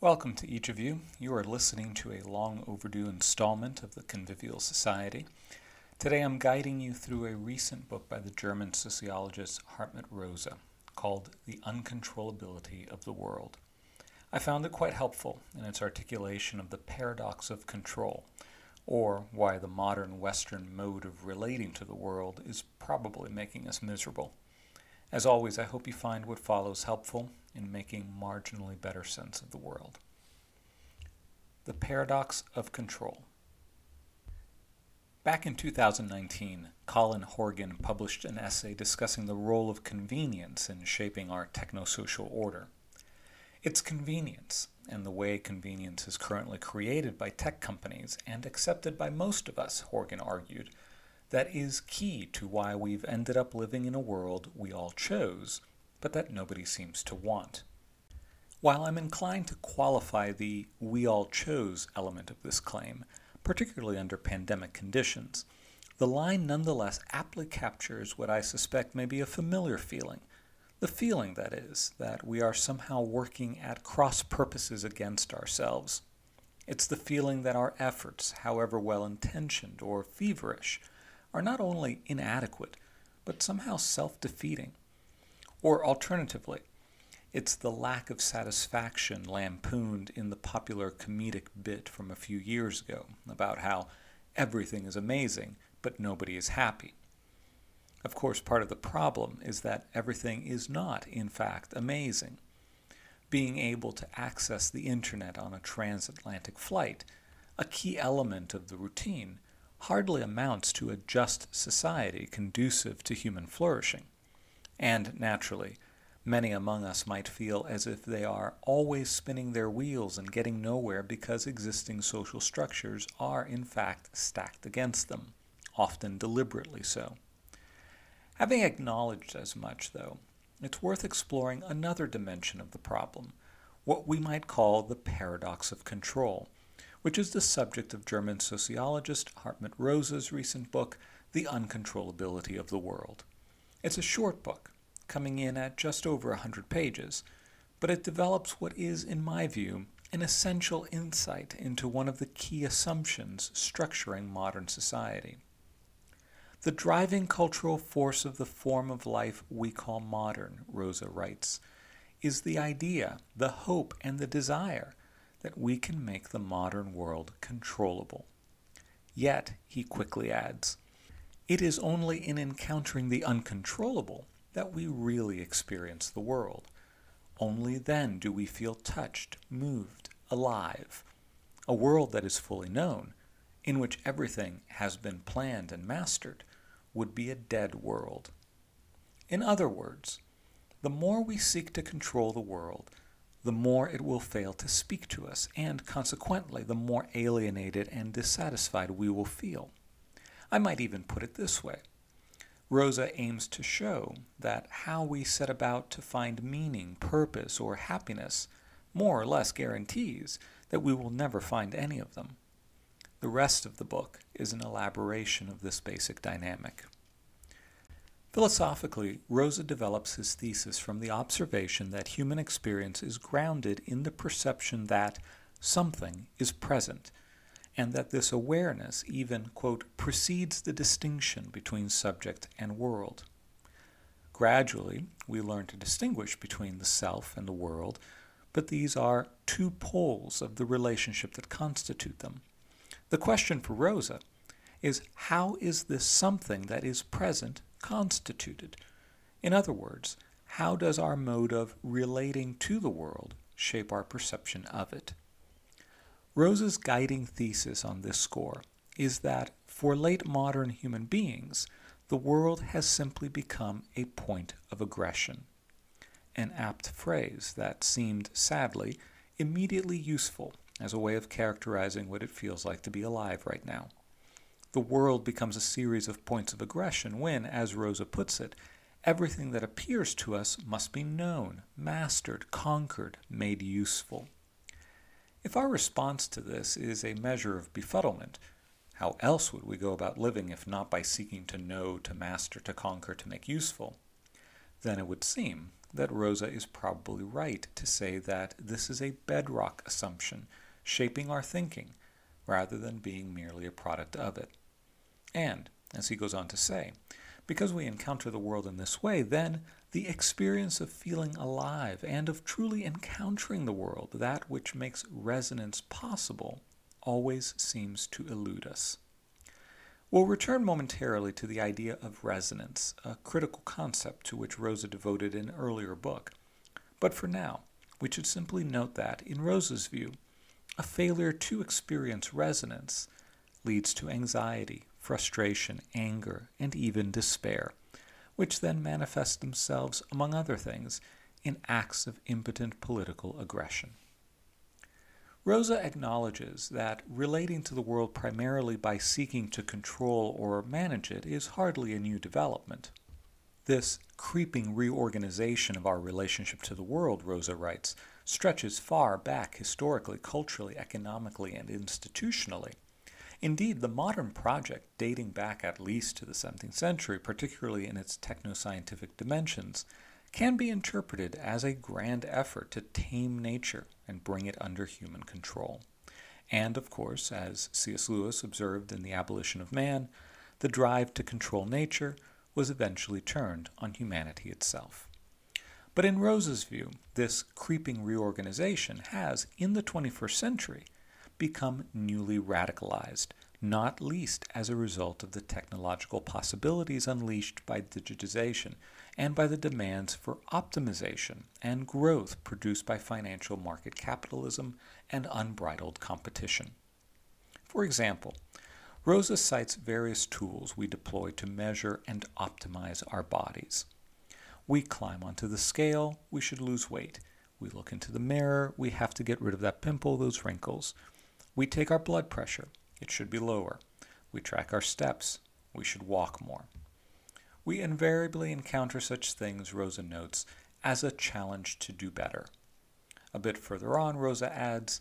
Welcome to each of you. You are listening to a long overdue installment of the Convivial Society. Today I'm guiding you through a recent book by the German sociologist Hartmut Rosa called The Uncontrollability of the World. I found it quite helpful in its articulation of the paradox of control, or why the modern Western mode of relating to the world is probably making us miserable. As always, I hope you find what follows helpful in making marginally better sense of the world. The Paradox of Control. Back in 2019, Colin Horgan published an essay discussing the role of convenience in shaping our technosocial order. It's convenience, and the way convenience is currently created by tech companies and accepted by most of us, Horgan argued, that is key to why we've ended up living in a world we all chose but that nobody seems to want. While I'm inclined to qualify the we all chose element of this claim, particularly under pandemic conditions, the line nonetheless aptly captures what I suspect may be a familiar feeling. The feeling, that is, that we are somehow working at cross purposes against ourselves. It's the feeling that our efforts, however well intentioned or feverish, are not only inadequate, but somehow self defeating. Or alternatively, it's the lack of satisfaction lampooned in the popular comedic bit from a few years ago about how everything is amazing, but nobody is happy. Of course, part of the problem is that everything is not, in fact, amazing. Being able to access the internet on a transatlantic flight, a key element of the routine, hardly amounts to a just society conducive to human flourishing. And, naturally, many among us might feel as if they are always spinning their wheels and getting nowhere because existing social structures are, in fact, stacked against them, often deliberately so. Having acknowledged as much, though, it's worth exploring another dimension of the problem, what we might call the paradox of control, which is the subject of German sociologist Hartmut Rosa's recent book, The Uncontrollability of the World. It's a short book, coming in at just over a hundred pages, but it develops what is, in my view, an essential insight into one of the key assumptions structuring modern society. The driving cultural force of the form of life we call modern, Rosa writes, is the idea, the hope, and the desire that we can make the modern world controllable. Yet, he quickly adds, it is only in encountering the uncontrollable that we really experience the world. Only then do we feel touched, moved, alive. A world that is fully known, in which everything has been planned and mastered, would be a dead world. In other words, the more we seek to control the world, the more it will fail to speak to us, and consequently, the more alienated and dissatisfied we will feel. I might even put it this way Rosa aims to show that how we set about to find meaning, purpose, or happiness more or less guarantees that we will never find any of them. The rest of the book is an elaboration of this basic dynamic. Philosophically, Rosa develops his thesis from the observation that human experience is grounded in the perception that something is present and that this awareness even, quote, precedes the distinction between subject and world. Gradually, we learn to distinguish between the self and the world, but these are two poles of the relationship that constitute them. The question for Rosa is how is this something that is present constituted? In other words, how does our mode of relating to the world shape our perception of it? Rosa's guiding thesis on this score is that for late modern human beings, the world has simply become a point of aggression. An apt phrase that seemed, sadly, immediately useful as a way of characterizing what it feels like to be alive right now. The world becomes a series of points of aggression when, as Rosa puts it, everything that appears to us must be known, mastered, conquered, made useful. If our response to this is a measure of befuddlement, how else would we go about living if not by seeking to know, to master, to conquer, to make useful? Then it would seem, that Rosa is probably right to say that this is a bedrock assumption shaping our thinking rather than being merely a product of it. And, as he goes on to say, because we encounter the world in this way, then the experience of feeling alive and of truly encountering the world, that which makes resonance possible, always seems to elude us. We'll return momentarily to the idea of resonance, a critical concept to which Rosa devoted an earlier book. But for now, we should simply note that, in Rosa's view, a failure to experience resonance leads to anxiety, frustration, anger, and even despair, which then manifest themselves, among other things, in acts of impotent political aggression. Rosa acknowledges that relating to the world primarily by seeking to control or manage it is hardly a new development. This creeping reorganization of our relationship to the world, Rosa writes, stretches far back historically, culturally, economically, and institutionally. Indeed, the modern project, dating back at least to the 17th century, particularly in its techno-scientific dimensions, can be interpreted as a grand effort to tame nature and bring it under human control. And, of course, as C.S. Lewis observed in The Abolition of Man, the drive to control nature was eventually turned on humanity itself. But in Rosa's view, this creeping reorganization has, in the 21st century, become newly radicalized, not least as a result of the technological possibilities unleashed by digitization and by the demands for optimization and growth produced by financial market capitalism and unbridled competition. For example, Rosa cites various tools we deploy to measure and optimize our bodies. We climb onto the scale, we should lose weight. We look into the mirror, we have to get rid of that pimple, those wrinkles. We take our blood pressure. It should be lower. We track our steps. We should walk more. We invariably encounter such things, Rosa notes, as a challenge to do better. A bit further on, Rosa adds,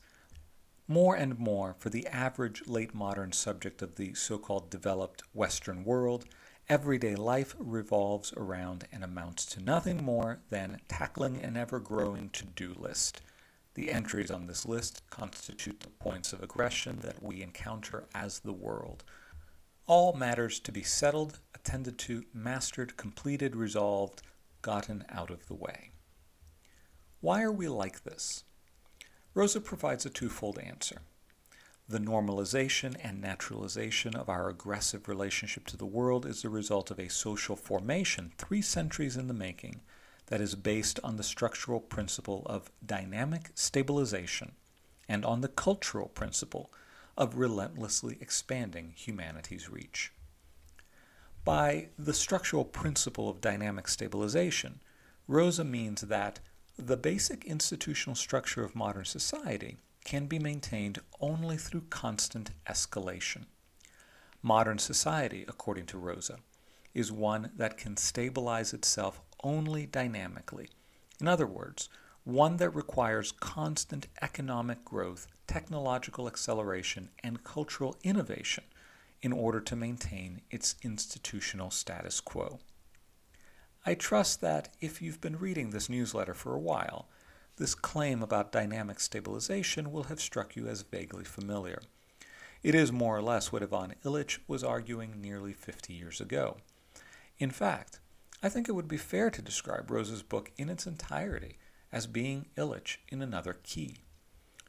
more and more, for the average late modern subject of the so called developed Western world, everyday life revolves around and amounts to nothing more than tackling an ever growing to do list. The entries on this list constitute the points of aggression that we encounter as the world. All matters to be settled, attended to, mastered, completed, resolved, gotten out of the way. Why are we like this? Rosa provides a twofold answer. The normalization and naturalization of our aggressive relationship to the world is the result of a social formation three centuries in the making that is based on the structural principle of dynamic stabilization and on the cultural principle of relentlessly expanding humanity's reach. By the structural principle of dynamic stabilization, Rosa means that the basic institutional structure of modern society can be maintained only through constant escalation. Modern society, according to Rosa, is one that can stabilize itself only dynamically. In other words, one that requires constant economic growth, technological acceleration, and cultural innovation in order to maintain its institutional status quo. I trust that if you've been reading this newsletter for a while, this claim about dynamic stabilization will have struck you as vaguely familiar. It is more or less what Ivan Illich was arguing nearly 50 years ago. In fact, I think it would be fair to describe Rosa's book in its entirety as being Illich in another key.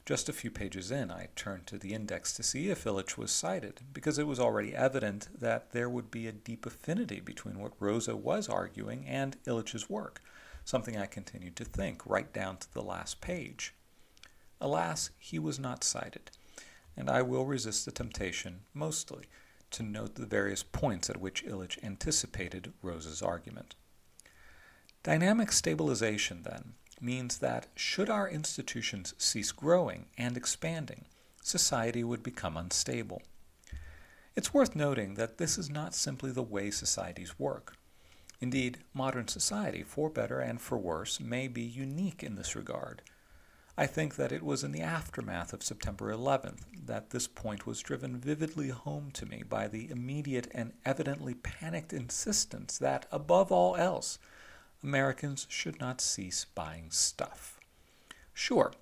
Just a few pages in, I turned to the index to see if Illich was cited, because it was already evident that there would be a deep affinity between what Rosa was arguing and Illich's work, something I continued to think right down to the last page. Alas, he was not cited, and I will resist the temptation, mostly, to note the various points at which Illich anticipated Rosa's argument. Dynamic stabilization, then, means that should our institutions cease growing and expanding, society would become unstable. It's worth noting that this is not simply the way societies work. Indeed, modern society, for better and for worse, may be unique in this regard. I think that it was in the aftermath of September 11th that this point was driven vividly home to me by the immediate and evidently panicked insistence that, above all else, Americans should not cease buying stuff. Sure,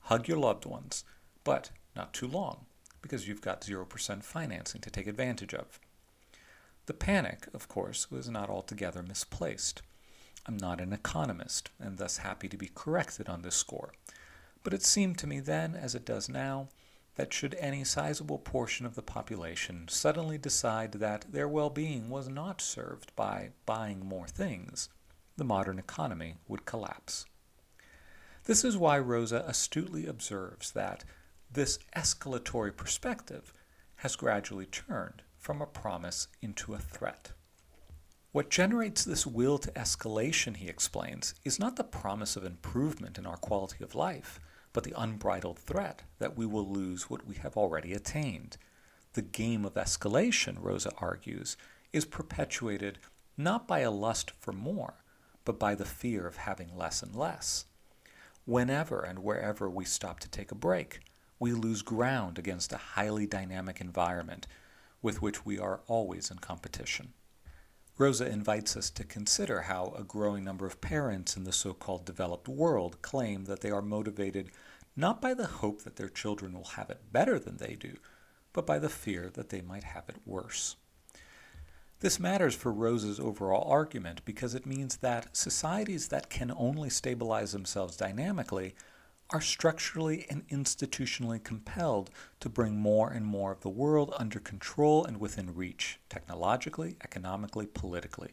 hug your loved ones, but not too long, because you've got 0% financing to take advantage of. The panic, of course, was not altogether misplaced. I'm not an economist, and thus happy to be corrected on this score. But it seemed to me then, as it does now, that should any sizable portion of the population suddenly decide that their well being was not served by buying more things, the modern economy would collapse. This is why Rosa astutely observes that this escalatory perspective has gradually turned from a promise into a threat. What generates this will to escalation, he explains, is not the promise of improvement in our quality of life, but the unbridled threat that we will lose what we have already attained. The game of escalation, Rosa argues, is perpetuated not by a lust for more, but by the fear of having less and less. Whenever and wherever we stop to take a break, we lose ground against a highly dynamic environment with which we are always in competition. Rosa invites us to consider how a growing number of parents in the so called developed world claim that they are motivated not by the hope that their children will have it better than they do, but by the fear that they might have it worse. This matters for Rosa's overall argument because it means that societies that can only stabilize themselves dynamically are structurally and institutionally compelled to bring more and more of the world under control and within reach, technologically, economically, politically,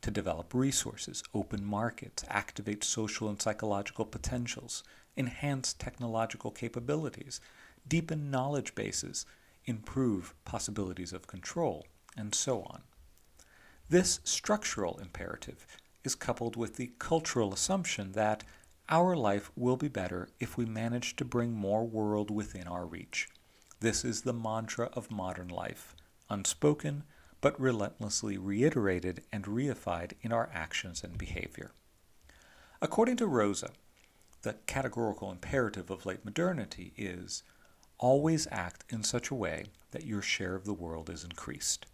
to develop resources, open markets, activate social and psychological potentials, enhance technological capabilities, deepen knowledge bases, improve possibilities of control, and so on. This structural imperative is coupled with the cultural assumption that our life will be better if we manage to bring more world within our reach. This is the mantra of modern life, unspoken but relentlessly reiterated and reified in our actions and behavior. According to Rosa, the categorical imperative of late modernity is always act in such a way that your share of the world is increased.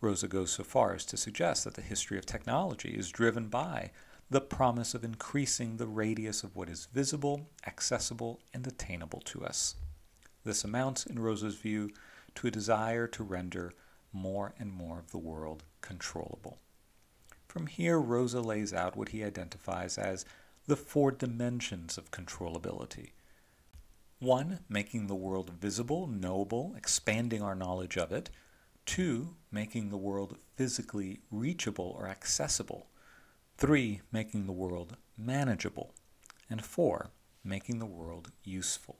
Rosa goes so far as to suggest that the history of technology is driven by the promise of increasing the radius of what is visible, accessible, and attainable to us. This amounts, in Rosa's view, to a desire to render more and more of the world controllable. From here, Rosa lays out what he identifies as the four dimensions of controllability. One, making the world visible, knowable, expanding our knowledge of it. Two, making the world physically reachable or accessible, Three, making the world manageable. And four, making the world useful.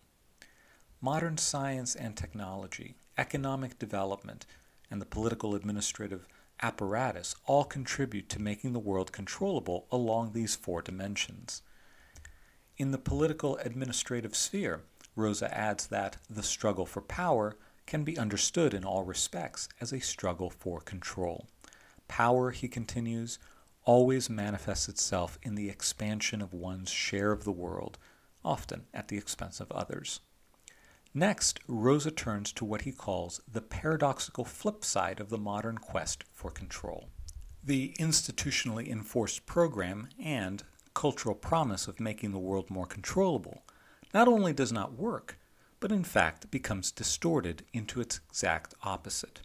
Modern science and technology, economic development, and the political administrative apparatus all contribute to making the world controllable along these four dimensions. In the political administrative sphere, Rosa adds that the struggle for power can be understood in all respects as a struggle for control. Power, he continues, always manifests itself in the expansion of one's share of the world, often at the expense of others. Next, Rosa turns to what he calls the paradoxical flip side of the modern quest for control. The institutionally enforced program and cultural promise of making the world more controllable not only does not work, but in fact becomes distorted into its exact opposite.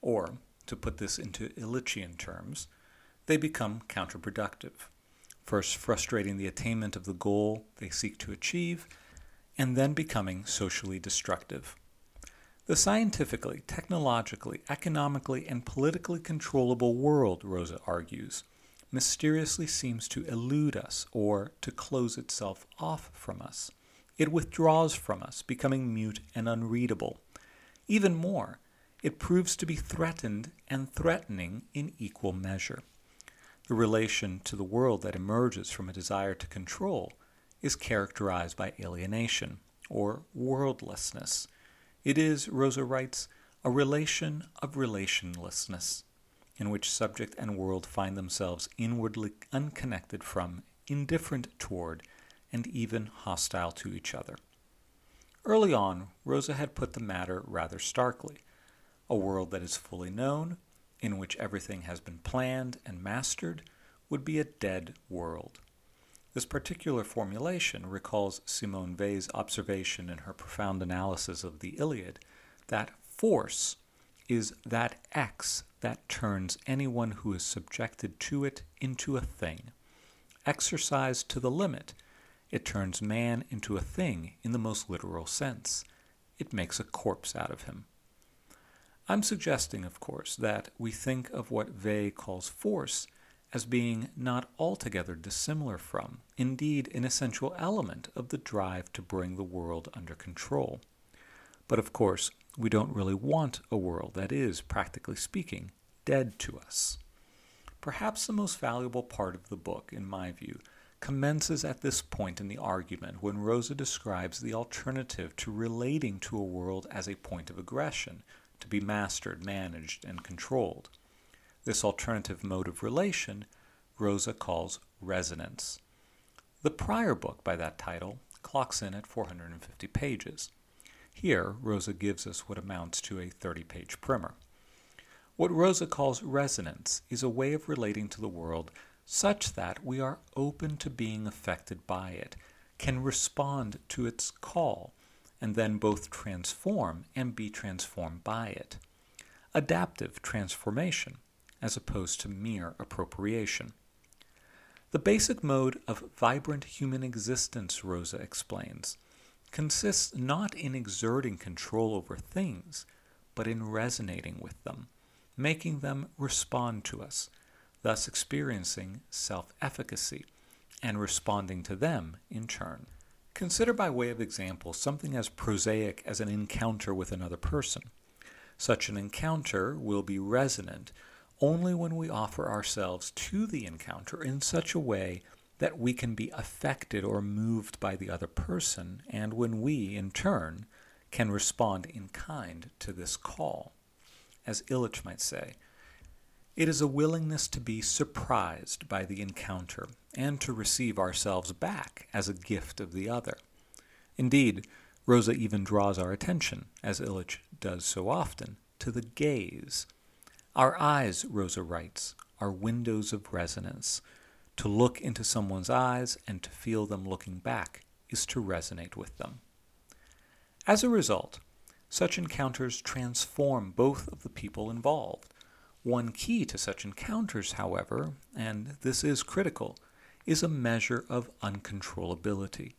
Or, to put this into Illichian terms, they become counterproductive, first frustrating the attainment of the goal they seek to achieve, and then becoming socially destructive. The scientifically, technologically, economically, and politically controllable world, Rosa argues, mysteriously seems to elude us or to close itself off from us. It withdraws from us, becoming mute and unreadable. Even more, it proves to be threatened and threatening in equal measure. The relation to the world that emerges from a desire to control is characterized by alienation or worldlessness. It is, Rosa writes, a relation of relationlessness, in which subject and world find themselves inwardly unconnected from, indifferent toward, and even hostile to each other. Early on, Rosa had put the matter rather starkly. A world that is fully known, in which everything has been planned and mastered, would be a dead world. This particular formulation recalls Simone Weil's observation in her profound analysis of the Iliad that force is that X that turns anyone who is subjected to it into a thing. Exercised to the limit, it turns man into a thing in the most literal sense. It makes a corpse out of him. I'm suggesting, of course, that we think of what Weil calls force as being not altogether dissimilar from, indeed, an essential element of the drive to bring the world under control. But of course, we don't really want a world that is, practically speaking, dead to us. Perhaps the most valuable part of the book, in my view, commences at this point in the argument when Rosa describes the alternative to relating to a world as a point of aggression, to be mastered, managed, and controlled. This alternative mode of relation Rosa calls resonance. The prior book by that title clocks in at 450 pages. Here, Rosa gives us what amounts to a 30 page primer. What Rosa calls resonance is a way of relating to the world such that we are open to being affected by it, can respond to its call, and then both transform and be transformed by it. Adaptive transformation as opposed to mere appropriation. The basic mode of vibrant human existence, Rosa explains, consists not in exerting control over things, but in resonating with them, making them respond to us, thus experiencing self efficacy and responding to them in turn. Consider by way of example something as prosaic as an encounter with another person. Such an encounter will be resonant only when we offer ourselves to the encounter in such a way that we can be affected or moved by the other person, and when we, in turn, can respond in kind to this call. As Illich might say, it is a willingness to be surprised by the encounter and to receive ourselves back as a gift of the other. Indeed, Rosa even draws our attention, as Illich does so often, to the gaze our eyes, Rosa writes, are windows of resonance. To look into someone's eyes and to feel them looking back is to resonate with them. As a result, such encounters transform both of the people involved. One key to such encounters, however, and this is critical, is a measure of uncontrollability.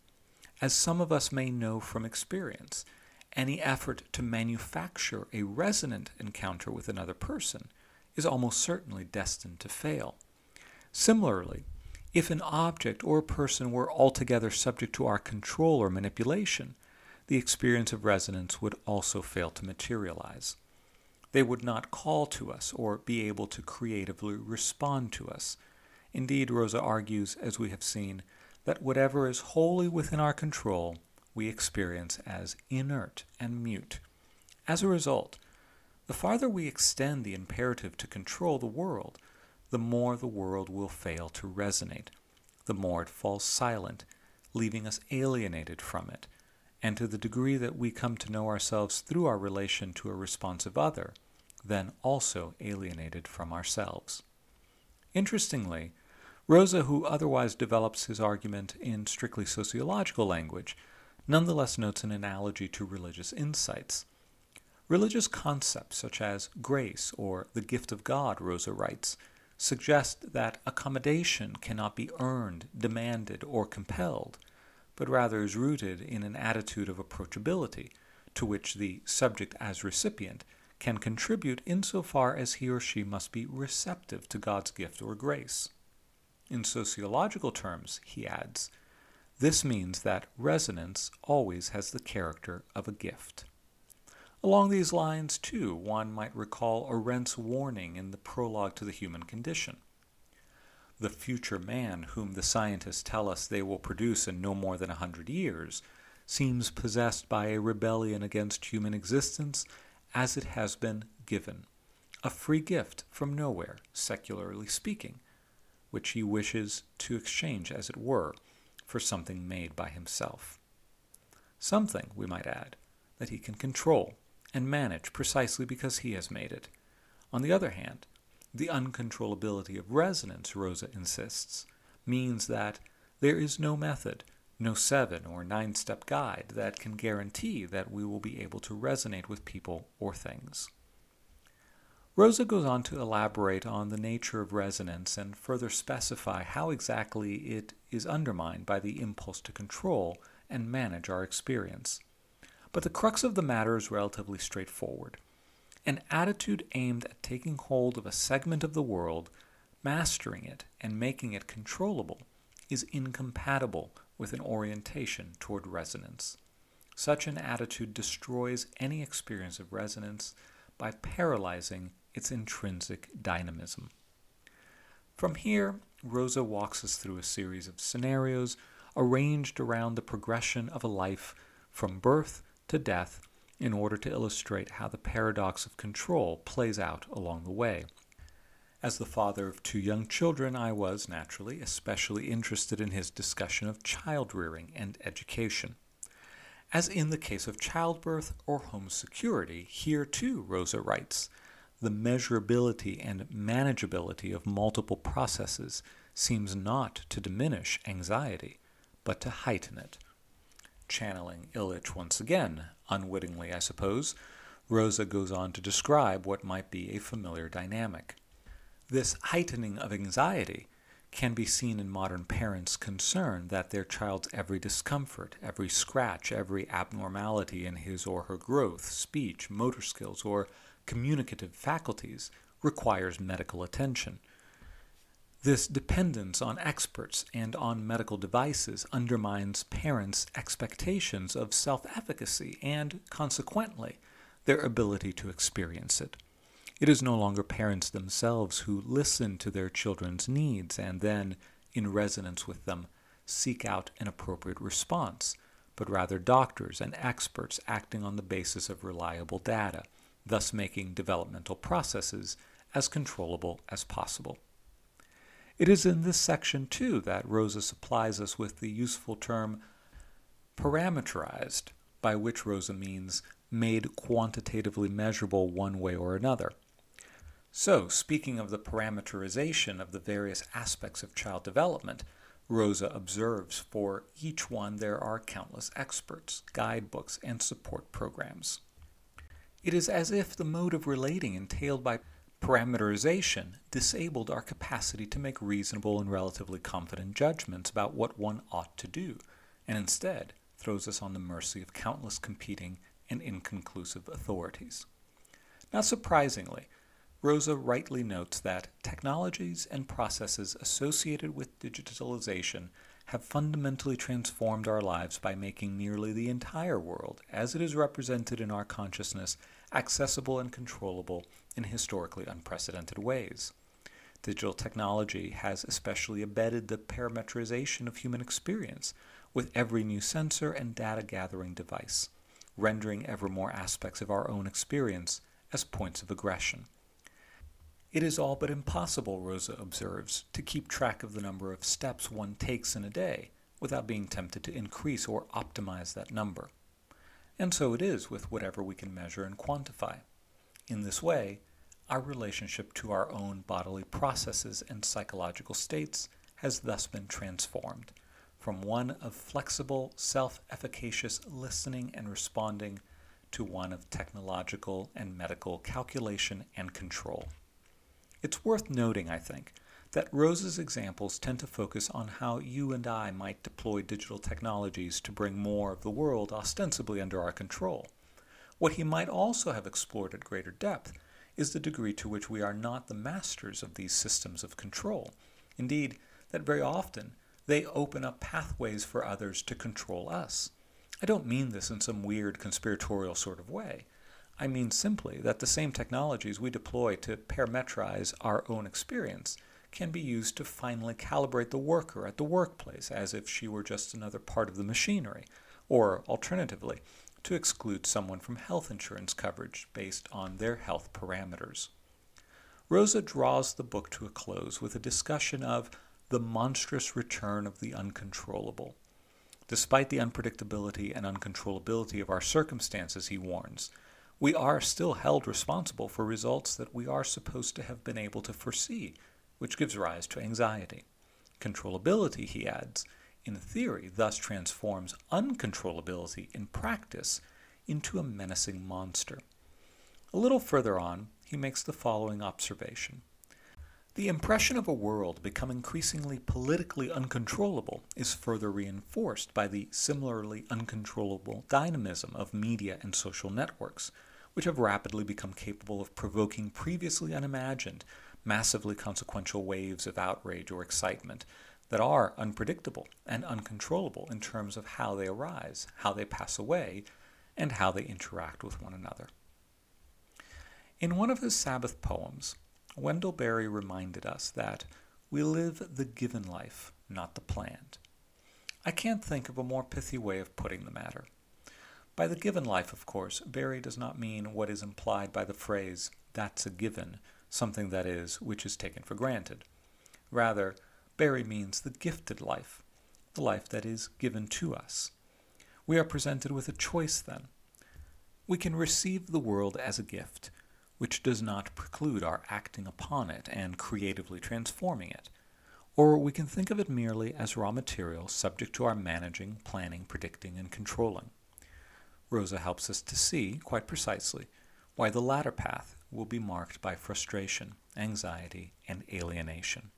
As some of us may know from experience, any effort to manufacture a resonant encounter with another person is almost certainly destined to fail. Similarly, if an object or person were altogether subject to our control or manipulation, the experience of resonance would also fail to materialize. They would not call to us or be able to creatively respond to us. Indeed, Rosa argues, as we have seen, that whatever is wholly within our control we experience as inert and mute. As a result, the farther we extend the imperative to control the world, the more the world will fail to resonate, the more it falls silent, leaving us alienated from it, and to the degree that we come to know ourselves through our relation to a responsive other, then also alienated from ourselves. Interestingly, Rosa, who otherwise develops his argument in strictly sociological language, nonetheless notes an analogy to religious insights. Religious concepts such as grace or the gift of God, Rosa writes, suggest that accommodation cannot be earned, demanded, or compelled, but rather is rooted in an attitude of approachability to which the subject as recipient can contribute insofar as he or she must be receptive to God's gift or grace. In sociological terms, he adds, this means that resonance always has the character of a gift. Along these lines, too, one might recall Arendt's warning in the prologue to the human condition. The future man, whom the scientists tell us they will produce in no more than a hundred years, seems possessed by a rebellion against human existence as it has been given, a free gift from nowhere, secularly speaking, which he wishes to exchange, as it were, for something made by himself. Something, we might add, that he can control and manage precisely because he has made it. On the other hand, The uncontrollability of resonance, Rosa insists, means that there is no method, no seven or nine step guide that can guarantee that we will be able to resonate with people or things. Rosa goes on to elaborate on the nature of resonance and further specify how exactly it is undermined by the impulse to control and manage our experience. But the crux of the matter is relatively straightforward. An attitude aimed at taking hold of a segment of the world, mastering it, and making it controllable is incompatible with an orientation toward resonance. Such an attitude destroys any experience of resonance by paralyzing its intrinsic dynamism. From here, Rosa walks us through a series of scenarios arranged around the progression of a life from birth to death in order to illustrate how the paradox of control plays out along the way. As the father of two young children, I was, naturally, especially interested in his discussion of child rearing and education. As in the case of childbirth or home security, here too, Rosa writes, the measurability and manageability of multiple processes seems not to diminish anxiety, but to heighten it. Channeling Illich once again, unwittingly, I suppose, Rosa goes on to describe what might be a familiar dynamic. This heightening of anxiety can be seen in modern parents' concern that their child's every discomfort, every scratch, every abnormality in his or her growth, speech, motor skills, or communicative faculties requires medical attention. This dependence on experts and on medical devices undermines parents' expectations of self efficacy and, consequently, their ability to experience it. It is no longer parents themselves who listen to their children's needs and then, in resonance with them, seek out an appropriate response, but rather doctors and experts acting on the basis of reliable data thus making developmental processes as controllable as possible. It is in this section, too, that Rosa supplies us with the useful term parameterized, by which Rosa means made quantitatively measurable one way or another. So, speaking of the parameterization of the various aspects of child development, Rosa observes for each one there are countless experts, guidebooks, and support programs. It is as if the mode of relating entailed by parameterization disabled our capacity to make reasonable and relatively confident judgments about what one ought to do, and instead throws us on the mercy of countless competing and inconclusive authorities. Not surprisingly, Rosa rightly notes that technologies and processes associated with digitalization have fundamentally transformed our lives by making nearly the entire world, as it is represented in our consciousness, accessible and controllable in historically unprecedented ways. Digital technology has especially abetted the parametrization of human experience with every new sensor and data gathering device, rendering ever more aspects of our own experience as points of aggression. It is all but impossible, Rosa observes, to keep track of the number of steps one takes in a day without being tempted to increase or optimize that number. And so it is with whatever we can measure and quantify. In this way, our relationship to our own bodily processes and psychological states has thus been transformed from one of flexible, self efficacious listening and responding to one of technological and medical calculation and control. It's worth noting, I think, that Rosa's examples tend to focus on how you and I might deploy digital technologies to bring more of the world ostensibly under our control. What he might also have explored at greater depth is the degree to which we are not the masters of these systems of control. Indeed, that very often they open up pathways for others to control us. I don't mean this in some weird conspiratorial sort of way. I mean simply that the same technologies we deploy to parameterize our own experience can be used to finally calibrate the worker at the workplace as if she were just another part of the machinery, or alternatively, to exclude someone from health insurance coverage based on their health parameters. Rosa draws the book to a close with a discussion of the monstrous return of the uncontrollable. Despite the unpredictability and uncontrollability of our circumstances, he warns, we are still held responsible for results that we are supposed to have been able to foresee, which gives rise to anxiety. Controllability, he adds, in theory thus transforms uncontrollability in practice into a menacing monster. A little further on, he makes the following observation. The impression of a world become increasingly politically uncontrollable is further reinforced by the similarly uncontrollable dynamism of media and social networks, which have rapidly become capable of provoking previously unimagined, massively consequential waves of outrage or excitement that are unpredictable and uncontrollable in terms of how they arise, how they pass away, and how they interact with one another. In one of his Sabbath poems, Wendell Berry reminded us that we live the given life, not the planned. I can't think of a more pithy way of putting the matter. By the given life, of course, Berry does not mean what is implied by the phrase, that's a given, something that is, which is taken for granted. Rather, Berry means the gifted life, the life that is given to us. We are presented with a choice then. We can receive the world as a gift, which does not preclude our acting upon it and creatively transforming it. Or we can think of it merely as raw material subject to our managing, planning, predicting, and controlling. Rosa helps us to see, quite precisely, why the latter path will be marked by frustration, anxiety, and alienation.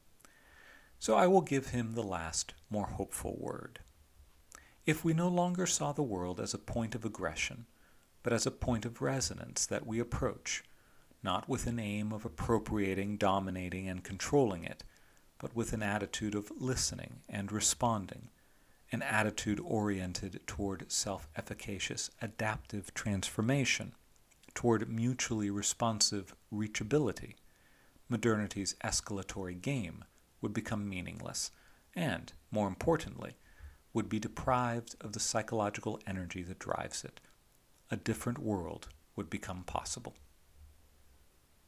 So I will give him the last, more hopeful word. If we no longer saw the world as a point of aggression, but as a point of resonance that we approach, not with an aim of appropriating, dominating, and controlling it, but with an attitude of listening and responding, an attitude oriented toward self efficacious adaptive transformation, toward mutually responsive reachability, modernity's escalatory game would become meaningless and, more importantly, would be deprived of the psychological energy that drives it. A different world would become possible.